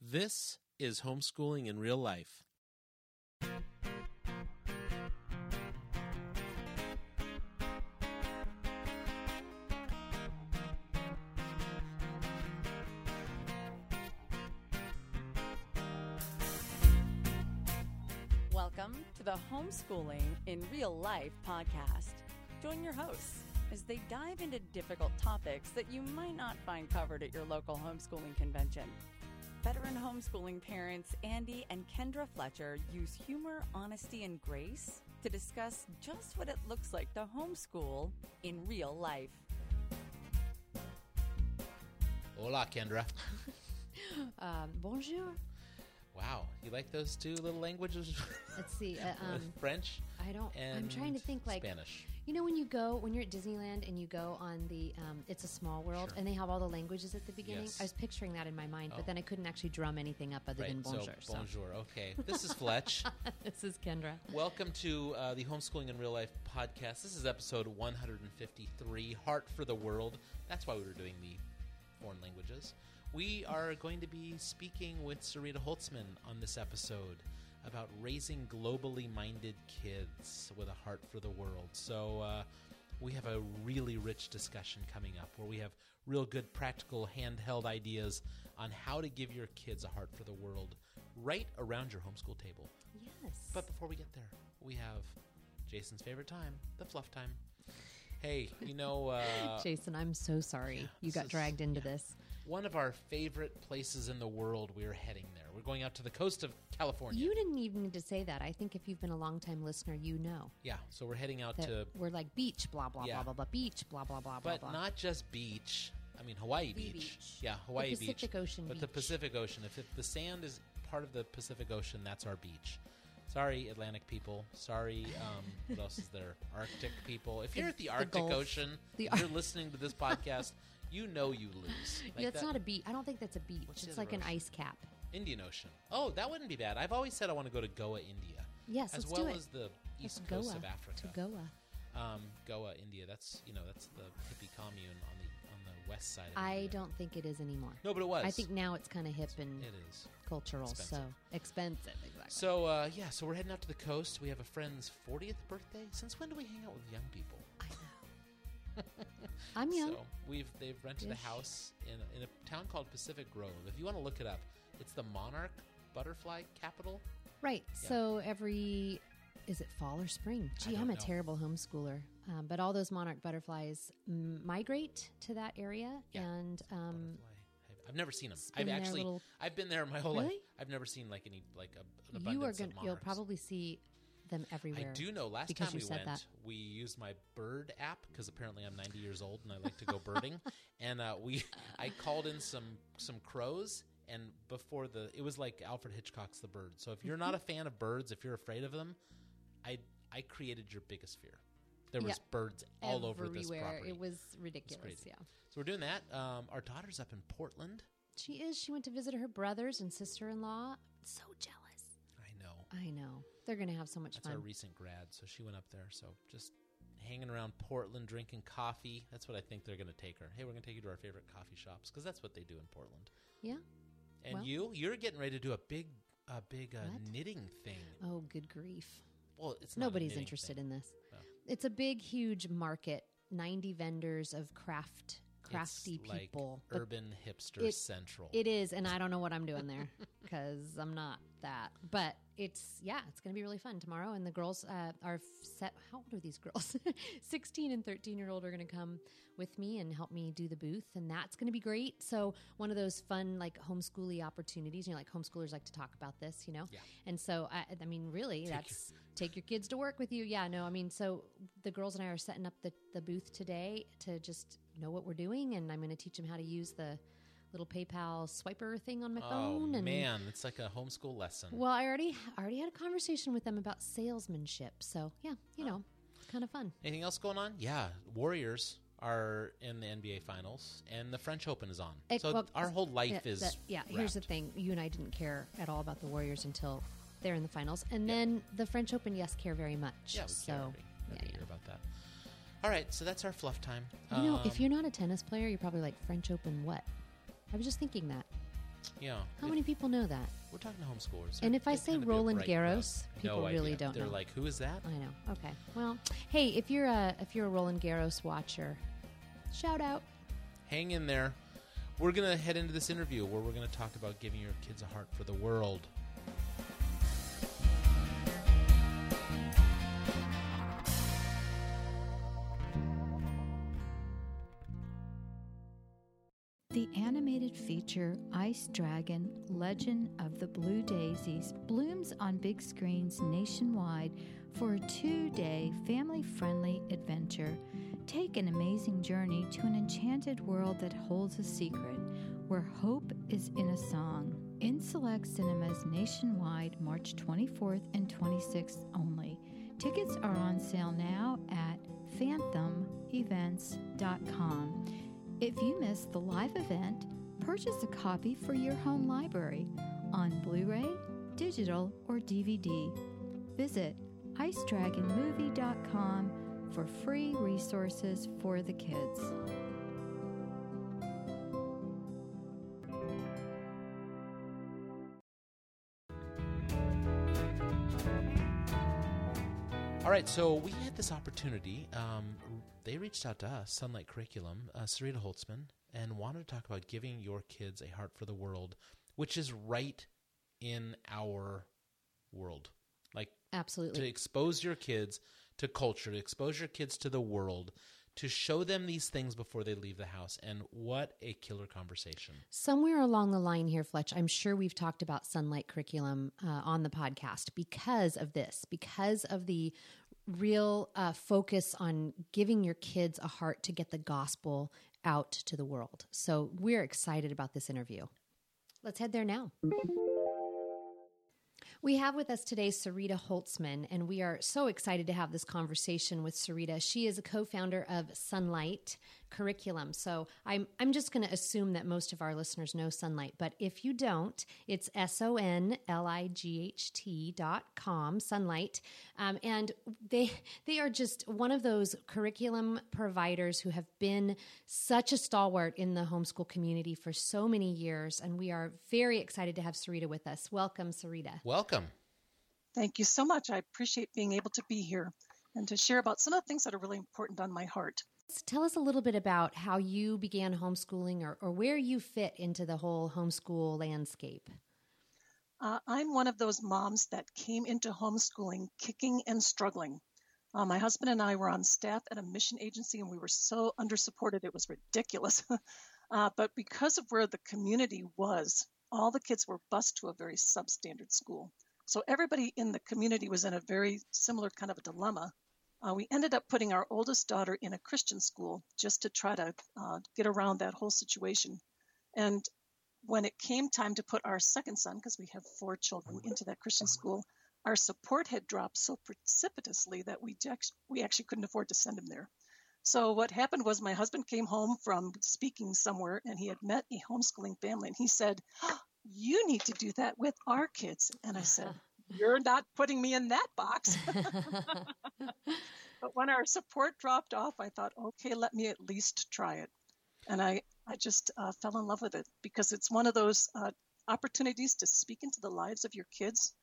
This is homeschooling in real life. Welcome to the Homeschooling in Real Life podcast. Join your hosts as they dive into difficult topics that you might not find covered at your local homeschooling convention. Veteran homeschooling parents Andy and Kendra Fletcher use humor, honesty, and grace to discuss just what it looks like to homeschool in real life. Hola, Kendra. Um, bonjour. Wow, you like those two little languages? Let's see. Uh, um, French. I don't. I'm trying to think like Spanish. You know when you go when you're at Disneyland and you go on the um, It's a Small World Sure. and they have all the languages at the beginning. Yes. I was picturing that in my mind, Oh. but then I couldn't actually drum anything up other Right. than bonjour. so bonjour. Okay, this is Fletch. this is Kendra. Welcome to uh, the Homeschooling in Real Life podcast. This is episode 153, Heart for the World. That's why we were doing the foreign languages. We are going to be speaking with Sarita Holzmann on this episode about raising globally minded kids with a heart for the world. So, uh, we have a really rich discussion coming up where we have real good practical handheld ideas on how to give your kids a heart for the world right around your homeschool table. Yes. But before we get there, we have Jason's favorite time, the fluff time. Hey, you know, uh, Jason, I'm so sorry you got is- dragged into this. One of our favorite places in the world, we're heading there. We're going out to the coast of California. You didn't even need to say that. I think if you've been a longtime listener, you know yeah, so we're heading out to, we're like beach, blah blah Yeah. blah blah blah, beach, blah blah blah but blah blah. not just beach. I mean, Hawaii beach. beach. Yeah, Hawaii The Pacific beach. Ocean But the. Pacific Ocean. If the sand is part of the Pacific Ocean, that's our beach. Sorry, Atlantic people. Sorry, um, what else is there? Arctic people. If you're at the the Arctic Gulf. Ocean, The and you're listening to this podcast, you know you lose. Like yeah, it's that- not a beach. I don't think that's a beach. It's like an ocean? ice cap. Indian Ocean. Oh, that wouldn't be bad. I've always said I want to go to Goa, India. Yes, as well as the east Let's coast Goa of Africa. To Goa. Um, Goa, India. That's you know that's the hippie commune on the on the west side. of I India. don't think it is anymore. No, but it was. I think now it's kind of hip and it is. cultural. expensive. So expensive, exactly. So uh, yeah, so we're heading out to the coast. We have a friend's 40th birthday. Since when do we hang out with young people? I'm young. So we've they've rented a house in in a town called Pacific Grove. If you want to look it up, it's the monarch butterfly capital. right. So every is it fall or spring? Gee, I'm a know. terrible homeschooler. Um, but all those monarch butterflies migrate to that area, Yeah. and um, I've- never seen them. I've actually little- I've been there my whole life. I've never seen like any like a, an you are abundance of You'll probably see them everywhere. I do know. Last time we went, that. we used my bird app because apparently I'm 90 years old and I like to go birding. and uh, we, I called in some some crows, and before the, it was like Alfred Hitchcock's The Bird. So if you're not a fan of birds, if you're afraid of them, I I created your biggest fear. There was Yeah. birds all over this property. It was ridiculous. crazy. Yeah. So we're doing that. Um, our daughter's up in Portland. She is. She went to visit her brothers and sister in law. So jealous. I know. I know. They're going to have so much That's fun. our recent grad, so she went up there. So just hanging around Portland, drinking coffee. That's what I think they're going to take her. Hey, we're going to take you to our favorite coffee shops because that's what they do in Portland. yeah. And Well- you, you're getting ready to do a big, a big uh, knitting thing. Oh, good grief. Well, it's not Nobody's interested thing. in this. No. It's a big, huge market. Ninety vendors of craft, crafty It's like people. Urban hipster it- central. It is, and I don't know what I'm doing there because I'm not that. But it's yeah, it's going to be really fun tomorrow. And the girls uh, are set. How old are these girls? 16 and 13 year old are going to come with me and help me do the booth, and that's going to be great. So one of those fun like homeschooly opportunities. You know, like homeschoolers like to talk about this. You know, Yeah. and so I, I mean, really, that's take your kids to work with you. Yeah, no, I mean, so the girls and I are setting up the the booth today to just know what we're doing, and I'm going to teach them how to use the little PayPal swiper thing on my oh phone. And man, it's like a homeschool lesson. well, I already I already had a conversation with them about salesmanship. So yeah, you know, kind of fun. Anything else going on? Yeah, Warriors are in the NBA Finals, and the French Open is on. It- so well, our whole life is that- yeah. Here's the thing: you and I didn't care at all about the Warriors until they're in the finals, and then the French Open, yes, care very much. Yeah, so care yeah, yeah. about that. All right, so that's our fluff time. You know, Um, if you're not a tennis player, you're probably like French Open. What? I was just thinking that. Yeah. How many people know that? We're talking to homeschoolers. And if I say kind of the Roland. Garros, people No really don't They're know. like, who is that? I know. Okay. Well, hey, if you're a if you're a Roland Garros watcher, shout out. Hang in there. We're going to head into this interview where we're going to talk about giving your kids a heart for the world. The animated feature Ice Dragon Legend of the Blue Daisies blooms on big screens nationwide for a two day family friendly adventure. Take an amazing journey to an enchanted world that holds a secret, where hope is in a song. In select cinemas nationwide, March 24th and 26th only. Tickets are on sale now at fathomevents.com. If you missed the live event, purchase a copy for your home library on Blu ray, digital, or DVD. Visit icedragonmovie.com for free resources for the kids. All right, so we had this opportunity. Um, they reached out to us, Sonlight Curriculum, uh, Sarita Holzmann, and wanted to talk about giving your kids a heart for the world, which is right in our world. Like absolutely. to expose your kids to culture, to expose your kids to the world, to show them these things before they leave the house. And what a killer conversation. Somewhere along the line here, Fletch, I'm sure we've talked about Sonlight curriculum uh, on the podcast because of this, because of the real uh, focus on giving your kids a heart to get the gospel out to the world. So we're excited about this interview. Let's head there now. We have with us today Sarita Holzmann, and we are so excited to have this conversation with Sarita. She is a co-founder of Sonlight Curriculum. So I'm I'm just going to assume that most of our listeners know Sonlight, but if you don't, it's S O N L I G H T dot com Sonlight, um, and they they are just one of those curriculum providers who have been such a stalwart in the homeschool community for so many years, and we are very excited to have Sarita with us. Welcome, Sarita. Welcome. Thank you so much. I appreciate being able to be here and to share about some of the things that are really important on my heart. Tell us a little bit about how you began homeschooling or, or where you fit into the whole homeschool landscape. Uh, I'm one of those moms that came into homeschooling kicking and struggling. Uh, my husband and I were on staff at a mission agency and we were so undersupported, it was ridiculous. uh, but because of where the community was, all the kids were bused to a very substandard school. So everybody in the community was in a very similar kind of a dilemma. Uh, we ended up putting our oldest daughter in a Christian school just to try to uh, get around that whole situation. And when it came time to put our second son, because we have four children, into that Christian school, our support had dropped so precipitously that we, we actually couldn't afford to send him there. So what happened was my husband came home from speaking somewhere and he had met a homeschooling family and he said, "You need to do that with our kids." And I said, "You're not putting me in that box." but when our support dropped off, I thought, "Okay, let me at least try it." And I I just uh, fell in love with it because it's one of those uh, opportunities to speak into the lives of your kids.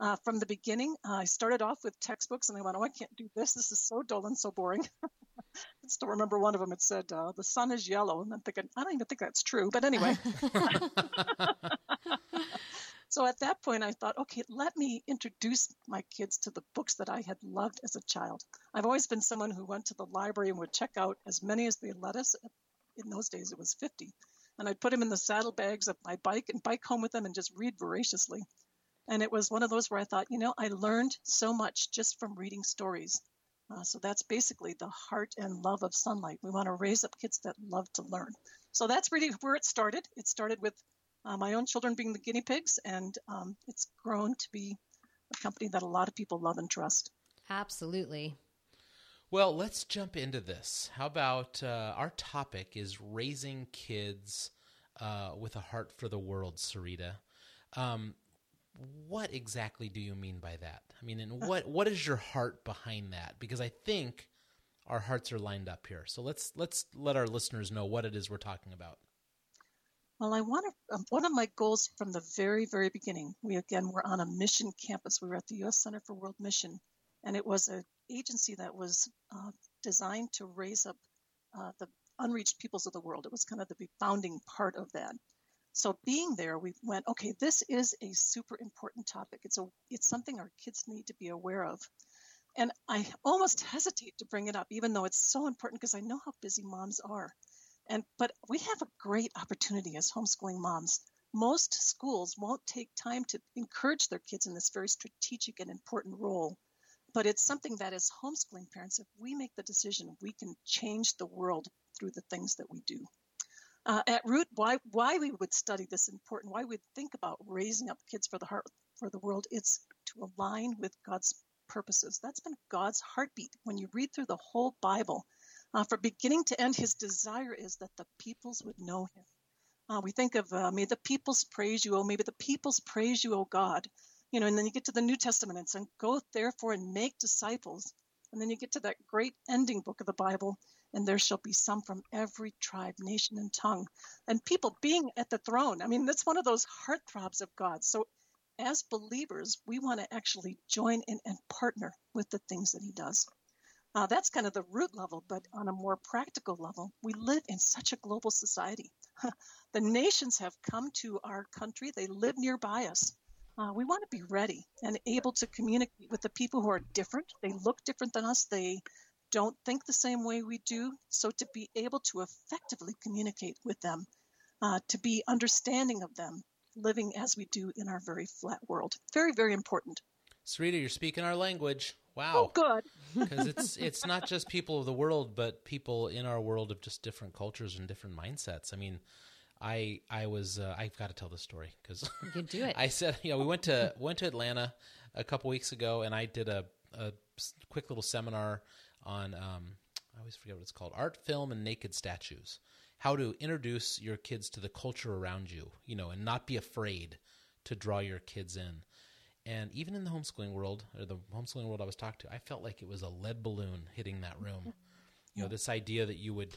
Uh, from the beginning, I started off with textbooks and I went, oh, I can't do this. This is so dull and so boring. I still remember one of them. It said, uh, the sun is yellow. And I'm thinking, I don't even think that's true. But anyway. So at that point, I thought, okay, let me introduce my kids to the books that I had loved as a child. I've always been someone who went to the library and would check out as many as they let us. In those days, it was 50. And I'd put them in the saddlebags of my bike and bike home with them and just read voraciously. And it was one of those where I thought, you know, I learned so much just from reading stories. Uh, so that's basically the heart and love of Sonlight. We want to raise up kids that love to learn. So that's really where it started. It started with uh, my own children being the guinea pigs, and um, it's grown to be a company that a lot of people love and trust. Absolutely. Well, let's jump into this. How about uh, our topic is raising kids uh, with a heart for the world, Sarita. Um, what exactly do you mean by that? I mean, and what what is your heart behind that? Because I think our hearts are lined up here. So let's let's let our listeners know what it is we're talking about. Well, I want to, um, one of my goals from the very, very beginning, we again were on a mission campus. We were at the U.S. Center for World Mission, and it was an agency that was uh, designed to raise up uh, the unreached peoples of the world. It was kind of the founding part of that. So being there, we went, okay, this is a super important topic. It's a, it's something our kids need to be aware of. And I almost hesitate to bring it up, even though it's so important because I know how busy moms are. And but we have a great opportunity as homeschooling moms. Most schools won't take time to encourage their kids in this very strategic and important role. But it's something that as homeschooling parents, if we make the decision, we can change the world through the things that we do. Uh, at root, why why we would study this important, why we'd think about raising up kids for the heart for the world, it's to align with God's purposes. That's been God's heartbeat. When you read through the whole Bible, uh, from beginning to end, his desire is that the peoples would know him. Uh, we think of, uh, may the peoples praise you, oh, maybe the peoples praise you, oh God. You know, and then you get to the New Testament and say, go therefore and make disciples. And then you get to that great ending book of the Bible, and there shall be some from every tribe, nation, and tongue. And people being at the throne. I mean, that's one of those heartthrobs of God. So as believers, we want to actually join in and partner with the things that he does. Uh, that's kind of the root level, but on a more practical level, we live in such a global society. the nations have come to our country, they live nearby us. Uh, we want to be ready and able to communicate with the people who are different. They look different than us, they don't think the same way we do. So, to be able to effectively communicate with them, uh, to be understanding of them, living as we do in our very flat world. Very, very important. Sarita, you're speaking our language. Wow. Oh, good. Because it's it's not just people of the world, but people in our world of just different cultures and different mindsets. I mean, I I was uh, I've got to tell this story because you do it. I said you know we went to went to Atlanta a couple weeks ago and I did a, a quick little seminar on um, I always forget what it's called art, film, and naked statues. How to introduce your kids to the culture around you, you know, and not be afraid to draw your kids in. And even in the homeschooling world, or the homeschooling world I was talking to, I felt like it was a lead balloon hitting that room. You know, this idea that you would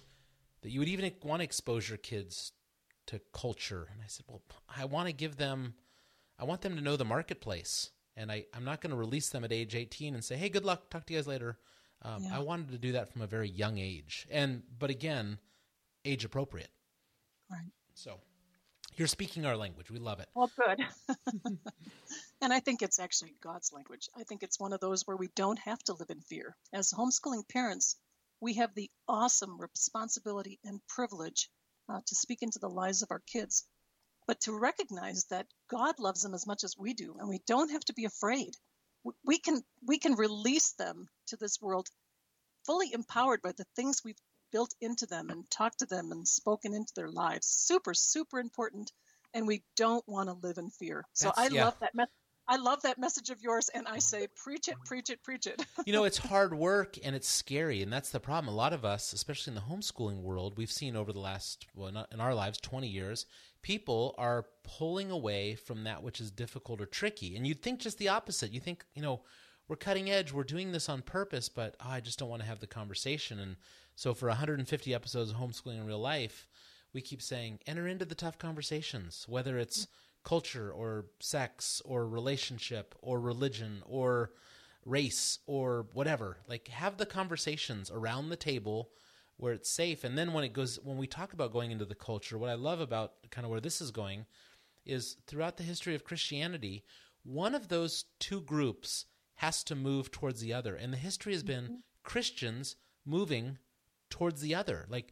that you would even want to expose your kids to culture. And I said, well, I want to give them, I want them to know the marketplace. And I, I'm not going to release them at age 18 and say, hey, good luck, talk to you guys later. Um, yeah. I wanted to do that from a very young age. And, but again, age appropriate. Right. So you're speaking our language. We love it. Well, good. and I think it's actually God's language. I think it's one of those where we don't have to live in fear. As homeschooling parents, we have the awesome responsibility and privilege uh, to speak into the lives of our kids, but to recognize that God loves them as much as we do, and we don't have to be afraid. We can we can release them to this world fully empowered by the things we've built into them and talked to them and spoken into their lives. Super, super important. And we don't want to live in fear. So That's, I yeah. love that message. I love that message of yours, and I say, preach it, preach it, preach it. you know, it's hard work and it's scary, and that's the problem. A lot of us, especially in the homeschooling world, we've seen over the last, well, in our lives, 20 years, people are pulling away from that which is difficult or tricky. And you'd think just the opposite. You think, you know, we're cutting edge, we're doing this on purpose, but oh, I just don't want to have the conversation. And so for 150 episodes of homeschooling in real life, we keep saying enter into the tough conversations, whether it's culture or sex or relationship or religion or race or whatever. Like have the conversations around the table where it's safe. And then when it goes when we talk about going into the culture, what I love about kind of where this is going is throughout the history of Christianity, one of those two groups has to move towards the other. And the history has been mm-hmm. Christians moving towards the other. Like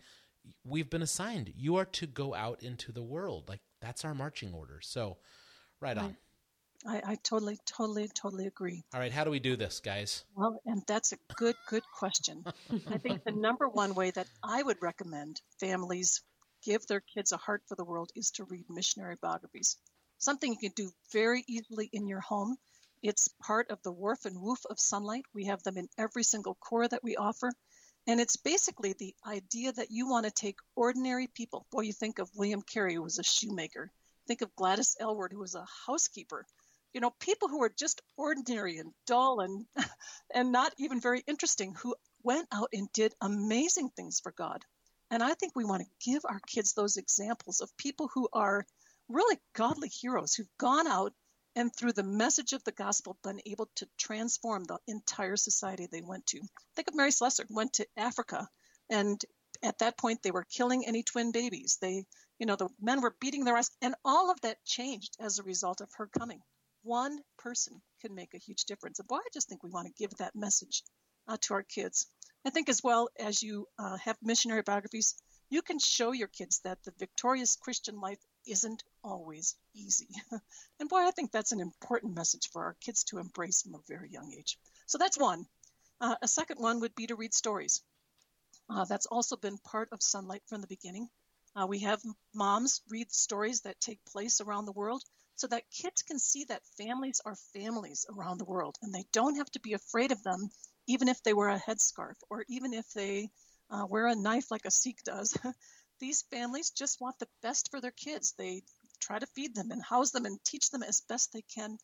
we've been assigned, you are to go out into the world. Like that's our marching order. So, right on. I, I, totally, totally, totally agree. All right, how do we do this, guys? Well, and that's a good, good question. I think the number one way that I would recommend families give their kids a heart for the world is to read missionary biographies. Something you can do very easily in your home. It's part of the Warp and Woof of Sonlight. We have them in every single core that we offer. And it's basically the idea that you want to take ordinary people. Boy, you think of William Carey, who was a shoemaker. Think of Gladys Aylward, who was a housekeeper. You know, people who are just ordinary and dull and and not even very interesting, who went out and did amazing things for God. And I think we want to give our kids those examples of people who are really godly heroes who've gone out and through the message of the gospel been able to transform the entire society they went to. Think of Mary Slessor, went to Africa and at that point they were killing any twin babies. They, you know, the men were beating their ass and all of that changed as a result of her coming. One person can make a huge difference. And boy, I just think we want to give that message uh, to our kids. I think as well as you uh, have missionary biographies, you can show your kids that the victorious Christian life isn't always easy. and boy, I think that's an important message for our kids to embrace from a very young age. So that's one. Uh, a second one would be to read stories. Uh, that's also been part of Sonlight from the beginning. Uh, we have moms read stories that take place around the world so that kids can see that families are families around the world and they don't have to be afraid of them even if they wear a headscarf or even if they uh, wear a knife like a Sikh does. These families just want the best for their kids. They try to feed them and house them and teach them as best they can.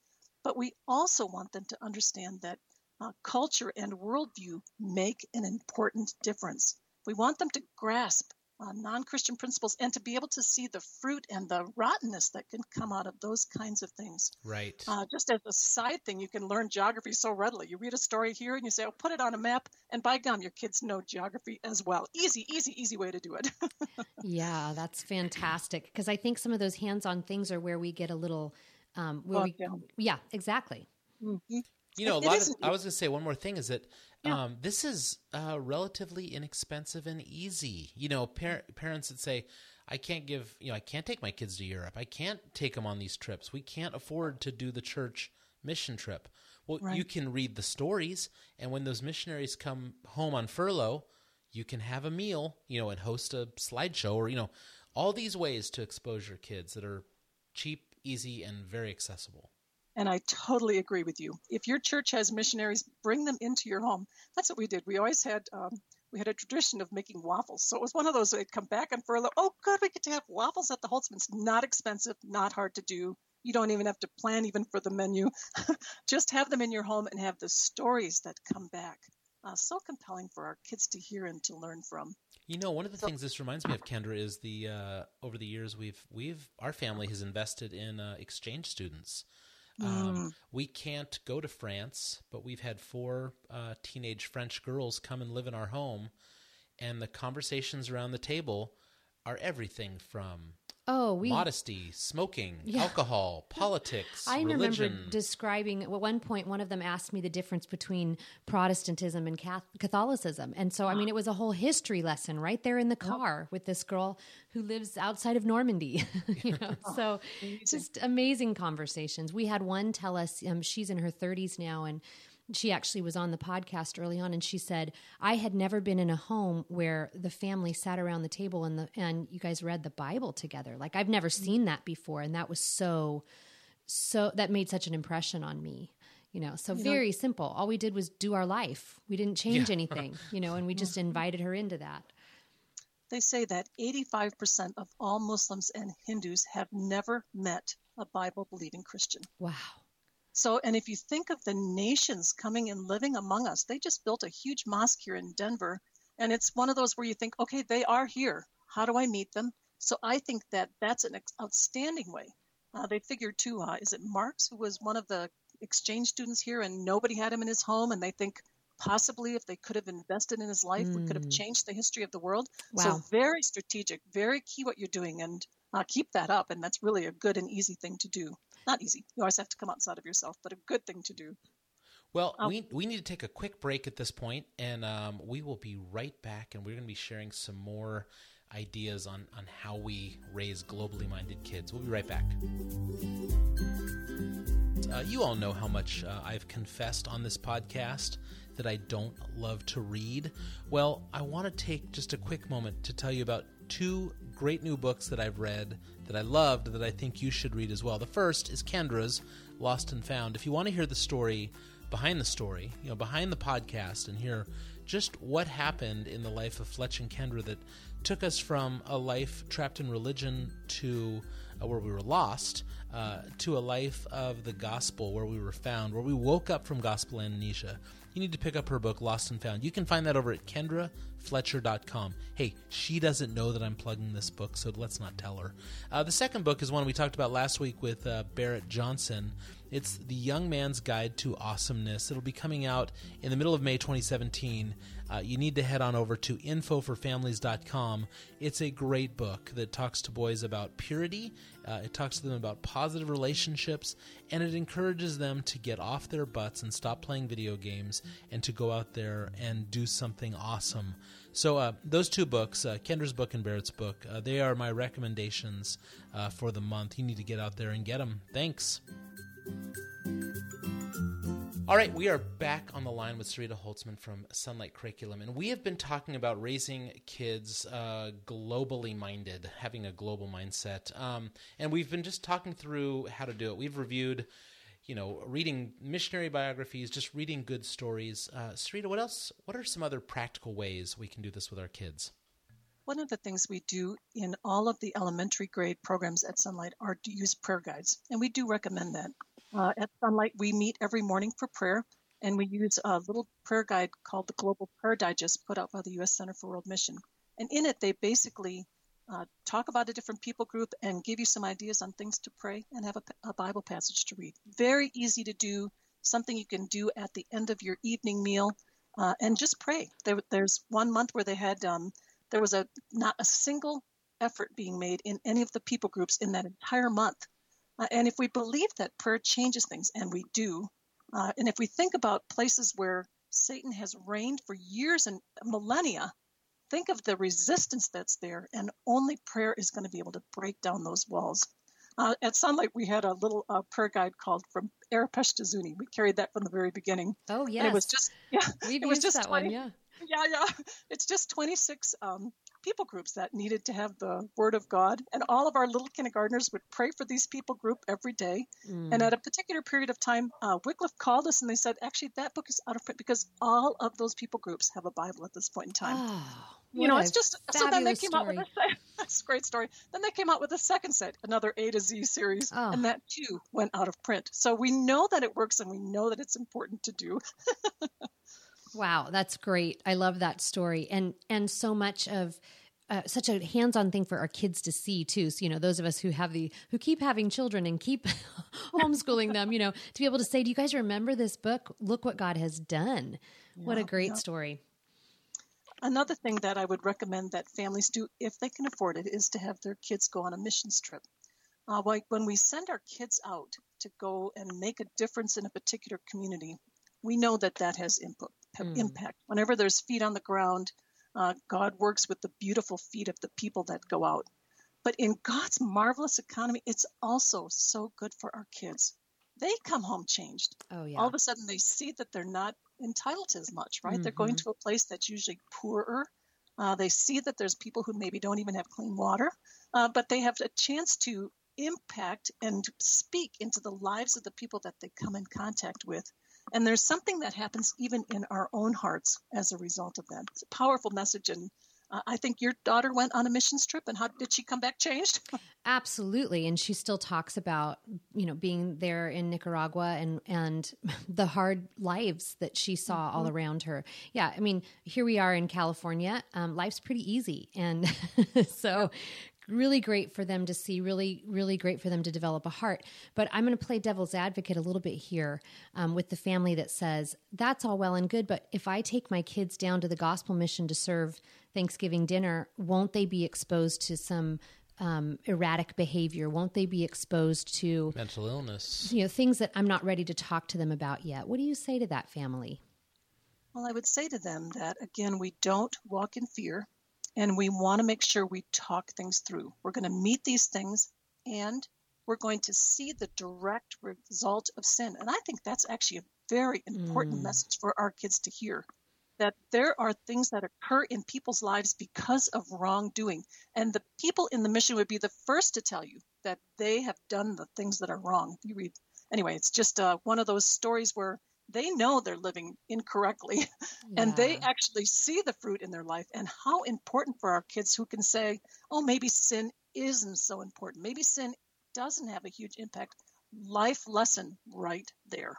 But we also want them to understand that uh, culture and worldview make an important difference. We want them to grasp uh, non Christian principles and to be able to see the fruit and the rottenness that can come out of those kinds of things. Right. Uh, just as a side thing, you can learn geography so readily. You read a story here and you say, oh, put it on a map, and by gum, your kids know geography as well. Easy, easy, easy way to do it. yeah, that's fantastic. Because I think some of those hands on things are where we get a little. Um, where Well, we, yeah. yeah, exactly. Mhm. You know, a lot of, I was going to say one more thing is that Yeah. um, this is uh, relatively inexpensive and easy. You know, par- parents that say, I can't give, you know, I can't take my kids to Europe. I can't take them on these trips. We can't afford to do the church mission trip. Well, you can read the stories, and when those missionaries come home on furlough, you can have a meal, you know, and host a slideshow or, you know, all these ways to expose your kids that are cheap, easy, and very accessible. And I totally agree with you. If your church has missionaries, bring them into your home. That's what we did. We always had um, we had a tradition of making waffles. So it was one of those they'd come back on furlough. Oh, good, we get to have waffles at the Holzmann's. Not expensive, not hard to do. You don't even have to plan even for the menu. Just have them in your home and have the stories that come back. Uh, so compelling for our kids to hear and to learn from. You know, one of the So- things this reminds me of, Kendra, is the uh, over the years we've we've our family has invested in uh, exchange students. Um, we can't go to France, but we've had four uh, teenage French girls come and live in our home, and the conversations around the table are everything from Oh, we. modesty, smoking, Yeah. alcohol, politics, I religion. remember describing at one point. One of them asked me the difference between Protestantism and Catholicism, and so I mean, it was a whole history lesson right there in the car with this girl who lives outside of Normandy. you know, so just amazing conversations. We had one tell us um, she's in her 30s now, and she actually was on the podcast early on and she said i had never been in a home where the family sat around the table and the and you guys read the bible together. Like i've never mm-hmm. seen that before and that was so so that made such an impression on me you know? So very simple. All we did was do our life. We didn't change anything you know and we just mm-hmm. invited her into that. They say that 85% of all Muslims and Hindus have never met a Bible believing Christian. wow So, and if you think of the nations coming and living among us, they just built a huge mosque here in Denver. And it's one of those where you think, okay, they are here. How do I meet them? So I think that that's an outstanding way. Uh, they figured too, uh, is it Marx, who was one of the exchange students here and nobody had him in his home? And they think possibly if they could have invested in his life, we could have Mm. changed the history of the world. Wow. So very strategic, very key what you're doing. And uh, keep that up. And that's really a good and easy thing to do. Not easy. You always have to come outside of yourself, but a good thing to do. Well, Um, we we need to take a quick break at this point, and um, we will be right back, and we're going to be sharing some more ideas on on how we raise globally minded kids. We'll be right back. Uh, you all know how much uh, I've confessed on this podcast that I don't love to read. Well, I want to take just a quick moment to tell you about two great new books that I've read that I loved that I think you should read as well. The first is Kendra's Lost and Found. If you want to hear the story behind the story, you know, behind the podcast and hear just what happened in the life of Fletch and Kendra that took us from a life trapped in religion to uh, where we were lost uh, to a life of the gospel where we were found, where we woke up from gospel amnesia. You need to pick up her book, Lost and Found. You can find that over at kendrafletcher.com. Hey, she doesn't know that I'm plugging this book, so let's not tell her. Uh, the second book is one we talked about last week with uh, Barrett Johnson. It's The Young Man's Guide to Awesomeness. It'll be coming out in the middle of May 2017. Uh, you need to head on over to infoforfamilies.com. It's a great book that talks to boys about purity, uh, it talks to them about positive relationships, and it encourages them to get off their butts and stop playing video games and to go out there and do something awesome. So, uh, those two books, uh, Kendra's book and Barrett's book, uh, they are my recommendations uh, for the month. You need to get out there and get them. Thanks. All right, we are back on the line with Sarita Holzmann from Sonlight Curriculum, and we have been talking about raising kids uh, globally minded, having a global mindset. Um, and we've been just talking through how to do it. We've reviewed, you know, reading missionary biographies, just reading good stories. Uh, Sarita, what else? What are some other practical ways we can do this with our kids? One of the things we do in all of the elementary grade programs at Sonlight are to use prayer guides, and we do recommend that. Uh, at Sonlight, we meet every morning for prayer, and we use a little prayer guide called the Global Prayer Digest put out by the U.S. Center for World Mission. And in it, they basically uh, talk about a different people group and give you some ideas on things to pray and have a, a Bible passage to read. Very easy to do, something you can do at the end of your evening meal, uh, and just pray. There, there's one month where they had um, there was a not a single effort being made in any of the people groups in that entire month uh, and if we believe that prayer changes things, and we do, uh, and if we think about places where Satan has reigned for years and millennia, think of the resistance that's there, and only prayer is going to be able to break down those walls. Uh, at Sonlight, we had a little uh, prayer guide called "From Arapesh to Zuni." We carried that from the very beginning. Oh yes, and it was just yeah, we've it was just that 20, one. Yeah, yeah, yeah. It's just 26 um, people groups that needed to have the Word of God. And all of our little kindergartners would pray for these people group every day. Mm. And at a particular period of time, uh, Wycliffe called us and they said, actually, that book is out of print because all of those people groups have a Bible at this point in time. Oh, you know, it's just so then they came out with a second, that's a great story. Then they came out with a second set, another A to Z series, Oh. and that too went out of print. So we know that it works and we know that it's important to do. Wow, that's great. I love that story, and and so much of. Uh, such a hands-on thing for our kids to see too. So you know, those of us who have the who keep having children and keep homeschooling them, you know, to be able to say, "Do you guys remember this book? Look what God has done." What a great yeah. story. Another thing that I would recommend that families do, if they can afford it, is to have their kids go on a missions trip. Uh, like when we send our kids out to go and make a difference in a particular community, we know that that has input, Mm. impact. Whenever there's feet on the ground, uh, God works with the beautiful feet of the people that go out. But in God's marvelous economy, it's also so good for our kids. They come home changed Oh yeah. all of a sudden they see that they're not entitled to as much, right? They're going Mhm. to a place that's usually poorer. Uh, they see that there's people who maybe don't even have clean water, uh, but they have a chance to impact and speak into the lives of the people that they come in contact with. And there's something that happens even in our own hearts as a result of that. It's a powerful message. And uh, I think your daughter went on a missions trip, and how did she come back changed? Absolutely, and she still talks about you know being there in Nicaragua and and the hard lives that she saw all around her. Yeah, I mean here we are in California. Um, life's pretty easy, and so really great for them to see. Really, really great for them to develop a heart. But I'm going to play devil's advocate a little bit here um, with the family that says that's all well and good, but if I take my kids down to the gospel mission to serve Thanksgiving dinner, won't they be exposed to some um, erratic behavior? Won't they be exposed to Mental illness. you know things that I'm not ready to talk to them about yet? What do you say to that family? Well, I would say to them that, again, we don't walk in fear and we want to make sure we talk things through. We're going to meet these things and we're going to see the direct result of sin. And I think that's actually a very important Mm. message for our kids to hear that there are things that occur in people's lives because of wrongdoing. And the people in the mission would be the first to tell you that they have done the things that are wrong. You read, anyway, it's just uh, one of those stories where they know they're living incorrectly. And they actually see the fruit in their life and how important for our kids who can say oh maybe sin isn't so important. Maybe sin doesn't have a huge impact. Life lesson right there.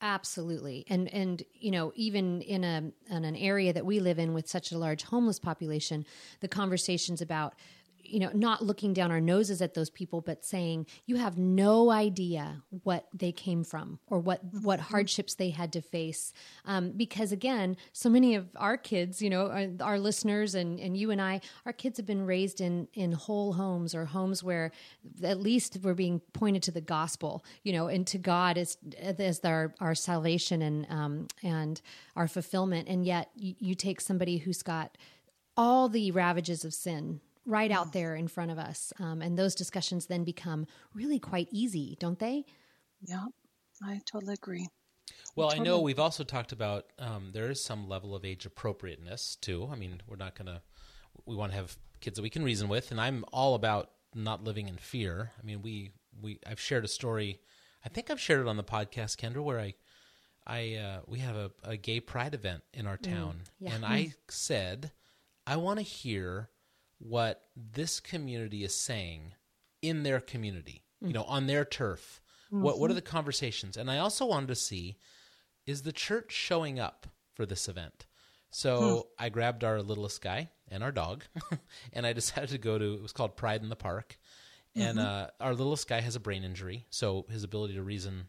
Absolutely. And and you know, even in a in an area that we live in with such a large homeless population, the conversations about you know, not looking down our noses at those people, but saying you have no idea what they came from or what what hardships they had to face. Um, because again, so many of our kids, you know, our, our, listeners and and you and I, our kids have been raised in in whole homes or homes where at least we're being pointed to the gospel, you know, and to God as as our our salvation and um, and our fulfillment. And yet, you, you take somebody who's got all the ravages of sin right out there in front of us. Um, and those discussions then become really quite easy, don't they? Yeah, I totally agree. Well, I, totally I know we've also talked about um, there is some level of age appropriateness too. I mean, we're not going to, we want to have kids that we can reason with. And I'm all about not living in fear. I mean, we, we, I've shared a story. I think I've shared it on the podcast, Kendra, where I, I, uh, we have a, a, gay pride event in our mm, town. Mm, yeah. And I said, I want to hear what this community is saying in their community, mm-hmm. you know, on their turf. Mm-hmm. What what are mm-hmm. the conversations? And I also wanted to see is the church showing up for this event. So hmm. I grabbed our littlest guy and our dog, and I decided to go to. It was called Pride in the Park, and mm-hmm. uh, our littlest guy has a brain injury, so his ability to reason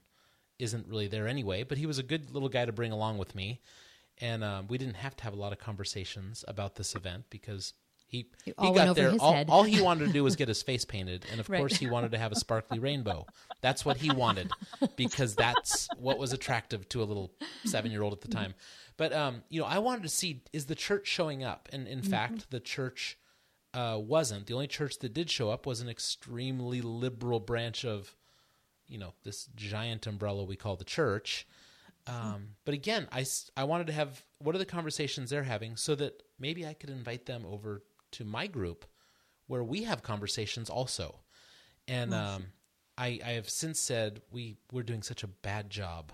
isn't really there anyway. But he was a good little guy to bring along with me, and um, we didn't have to have a lot of conversations about this event because he he got there. All, all, he wanted to do was get his face painted, and of right. course, he wanted to have a sparkly rainbow. That's what he wanted because that's what was attractive to a little seven-year-old at the time. But um, you know, I wanted to see is the church showing up, and in mm-hmm. fact, the church uh, wasn't. The only church that did show up was an extremely liberal branch of, you know, this giant umbrella we call the church. Um, but again, I, I wanted to have what are the conversations they're having so that maybe I could invite them over to my group where we have conversations also. And um, I, I have since said we, we're doing such a bad job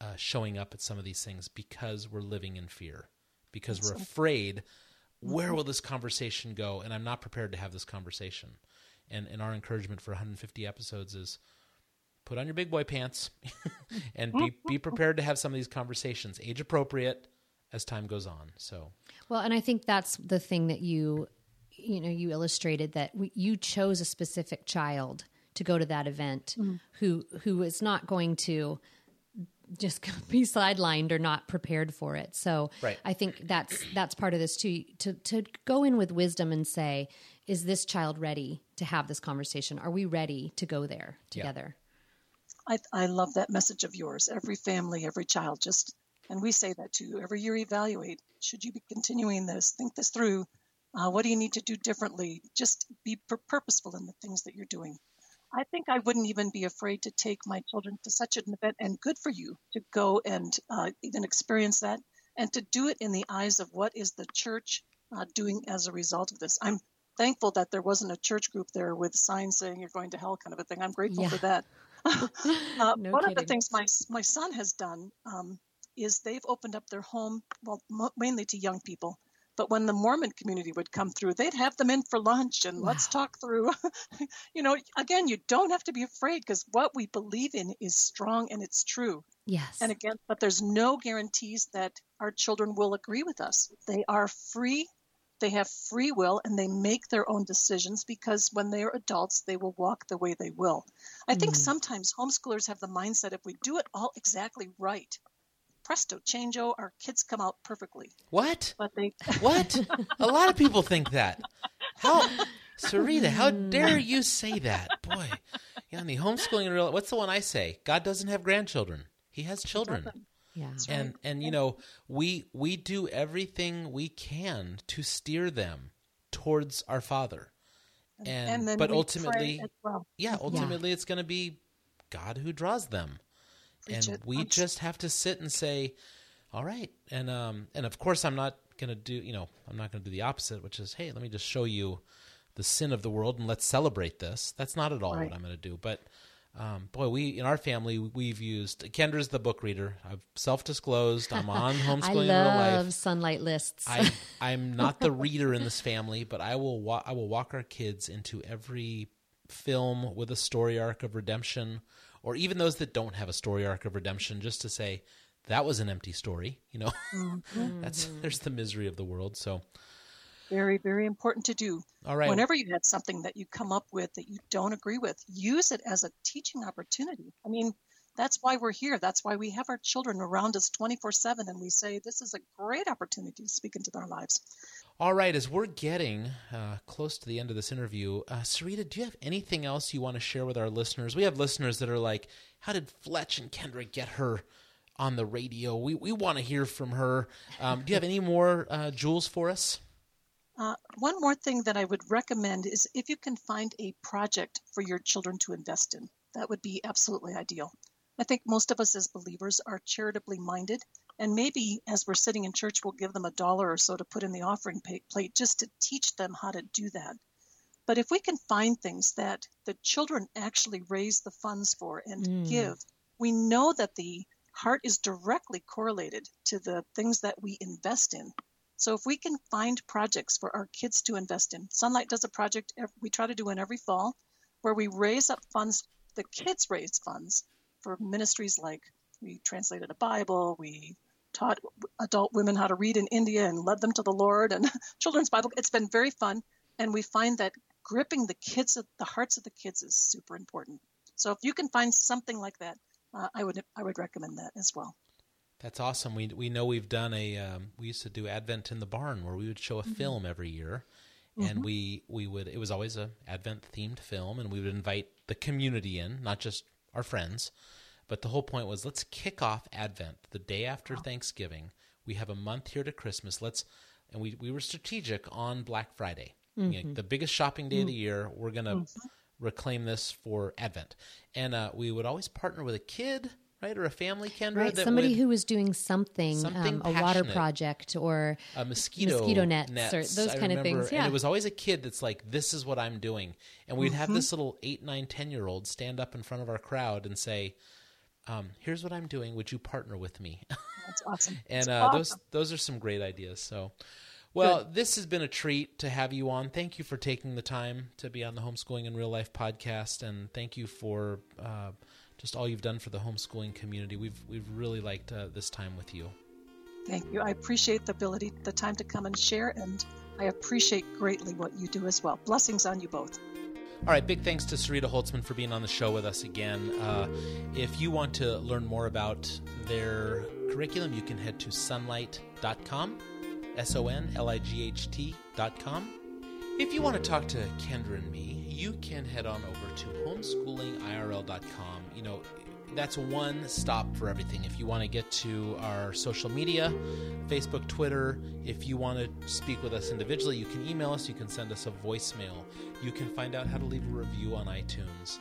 uh, showing up at some of these things because we're living in fear, because we're afraid where will this conversation go? And I'm not prepared to have this conversation. And, and our encouragement for 150 episodes is put on your big boy pants and be, be prepared to have some of these conversations, age appropriate as time goes on. So well, and I think that's the thing that you, you know, you illustrated that we, you chose a specific child to go to that event mm. who who is not going to just be sidelined or not prepared for it. So right. I think that's that's part of this too. To to go in with wisdom and say, is this child ready to have this conversation? Are we ready to go there together? Yeah. I I love that message of yours. Every family, every child, just and we say that too. Every year, evaluate. Should you be continuing this? Think this through. Uh, what do you need to do differently? Just be purposeful in the things that you're doing. I think I wouldn't even be afraid to take my children to such an event, and good for you to go and uh, even experience that, and to do it in the eyes of what is the church uh, doing as a result of this. I'm thankful that there wasn't a church group there with signs saying you're going to hell, kind of a thing. I'm grateful yeah. for that. uh, no one kidding. of the things my my son has done um, is they've opened up their home, well, mainly to young people. But when the Mormon community would come through, they'd have them in for lunch and wow. let's talk through. you know, again, you don't have to be afraid because what we believe in is strong and it's true. Yes. And again, but there's no guarantees that our children will agree with us. They are free, they have free will, and they make their own decisions because when they are adults, they will walk the way they will. I mm think sometimes homeschoolers have the mindset if we do it all exactly right, presto changeo, our kids come out perfectly. What? But they what? a lot of people think that. How, Sarita? How hmm. dare you say that? Boy, you know, the homeschooling real. What's the one I say? God doesn't have grandchildren. He has children. Yeah. And and you know we we do everything we can to steer them towards our Father, and, and but ultimately, well. yeah, ultimately yeah. it's going to be God who draws them and we just have to sit and say, "All right," and um, and of course, I'm not going to do, you know, I'm not going to do the opposite, which is, "Hey, let me just show you the sin of the world and let's celebrate this." That's not at all right. what I'm going to do, but. Um, boy, we in our family we've used Kendra's the book reader. I've self-disclosed. I'm on homeschooling I love in real life. Sonlight lists. I, I'm not the reader in this family, but I will wa- I will walk our kids into every film with a story arc of redemption or even those that don't have a story arc of redemption, just to say that was an empty story. You know, Mhm. that's there's the misery of the world. So, Very, very important to do. all right, Whenever you had something that you come up with that you don't agree with, use it as a teaching opportunity. I mean, that's why we're here. That's why we have our children around us 24 7 and we say this is a great opportunity to speak into their lives. All right. As we're getting uh, close to the end of this interview, uh, Sarita, do you have anything else you want to share with our listeners? We have listeners that are like, "How did Fletch and Kendra get her?" On the radio, we we want to hear from her. Um, do you have any more uh, jewels for us? Uh, one more thing that I would recommend is if you can find a project for your children to invest in, that would be absolutely ideal. I think most of us as believers are charitably minded, and maybe as we're sitting in church, we'll give them a dollar or so to put in the offering plate just to teach them how to do that. But if we can find things that the children actually raise the funds for and Mm. give, we know that the heart is directly correlated to the things that we invest in. So if we can find projects for our kids to invest in, Sonlight does a project we try to do in every fall where we raise up funds, the kids raise funds for ministries like we translated a Bible, we taught adult women how to read in India and led them to the Lord and children's Bible. It's been very fun. And we find that gripping the kids, the hearts of the kids is super important. So if you can find something like that, uh, I would I would recommend that as well. That's awesome. We we know we've done a um, we used to do Advent in the barn where we would show a film every year, and Mhm. we we would it was always a Advent themed film, and we would invite the community in, not just our friends, but the whole point was let's kick off Advent the day after Wow. Thanksgiving. We have a month here to Christmas. Let's and we we were strategic on Black Friday, You know, Mhm. the biggest shopping day of the year. We're gonna Mhm. reclaim this for Advent, and uh, we would always partner with a kid. Right, or a family, Kendra, Right, that somebody would, who was doing something, Something um, a water project or a mosquito Mosquito nets or those I kind of remember, things, And yeah. it was always a kid that's like, "This is what I'm doing," and we'd have Mhm. this little eight, nine, ten year old stand up in front of our crowd and say, um, "Here's what I'm doing. Would you partner with me?" That's awesome. and It's uh, those awesome. those are some great ideas. So, well, this has been a treat to have you on. Thank you for taking the time to be on the Homeschooling in Real Life podcast, and thank you for uh, just all you've done for the homeschooling community. We've we've really liked uh, this time with you. Thank you. I appreciate the ability, the time to come and share, and I appreciate greatly what you do as well. Blessings on you both. All right, big thanks to Sarita Holzmann for being on the show with us again. Uh, if you want to learn more about their curriculum, you can head to sonlight.com, S O N L I G H T.com. If you want to talk to Kendra and me, you can head on over to homeschoolingirl.com. You know, that's one stop for everything. If you want to get to our social media, Facebook, Twitter, if you want to speak with us individually, you can email us, you can send us a voicemail, you can find out how to leave a review on iTunes.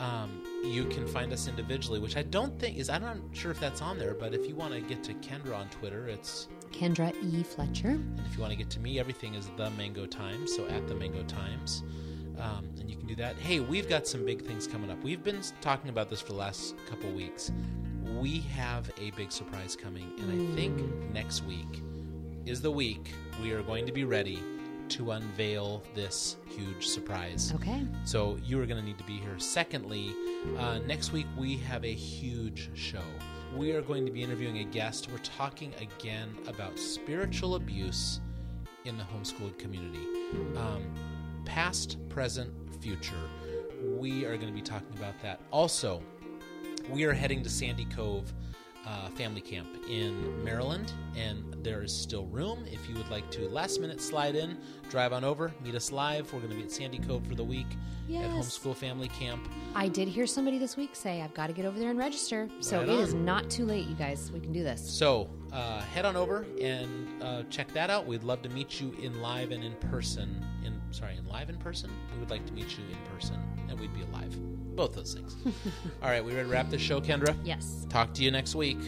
Um, you can find us individually, which I don't think is, I'm not sure if that's on there, but if you want to get to Kendra on Twitter, it's Kendra E. Fletcher. and if you want to get to me, everything is the Mango Times. So at the Mango Times, um, and you can do that. Hey, we've got some big things coming up. We've been talking about this for the last couple weeks. We have a big surprise coming, and I think next week is the week we are going to be ready to unveil this huge surprise. Okay. So you are going to need to be here. Secondly, uh, next week we have a huge show. We are going to be interviewing a guest. We're talking again about spiritual abuse in the homeschooled community. Um, past, present, future. We are going to be talking about that. Also, we are heading to Sandy Cove uh, Family Camp in Maryland, and there is still room. If you would like to last minute slide in, drive on over, meet us live. We're going to be at Sandy Cove for the week at Homeschool Family Camp. I did hear somebody this week say I've got to get over there and register. So Right it is on. not too late, you guys. We can do this. So uh, head on over and uh, check that out. We'd love to meet you in live and in person. In sorry, in live in person. We would like to meet you in person, and we'd be alive. Both those things. All right, we ready to wrap this show, Kendra? Yes. Talk to you next week.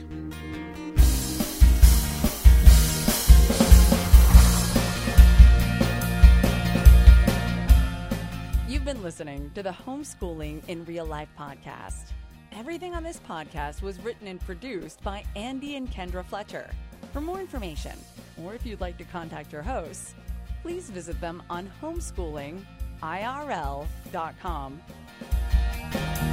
You've been listening to the Homeschooling in Real Life podcast. Everything on this podcast was written and produced by Andy and Kendra Fletcher. For more information, or if you'd like to contact your hosts, please visit them on homeschoolingirl.com. Bye.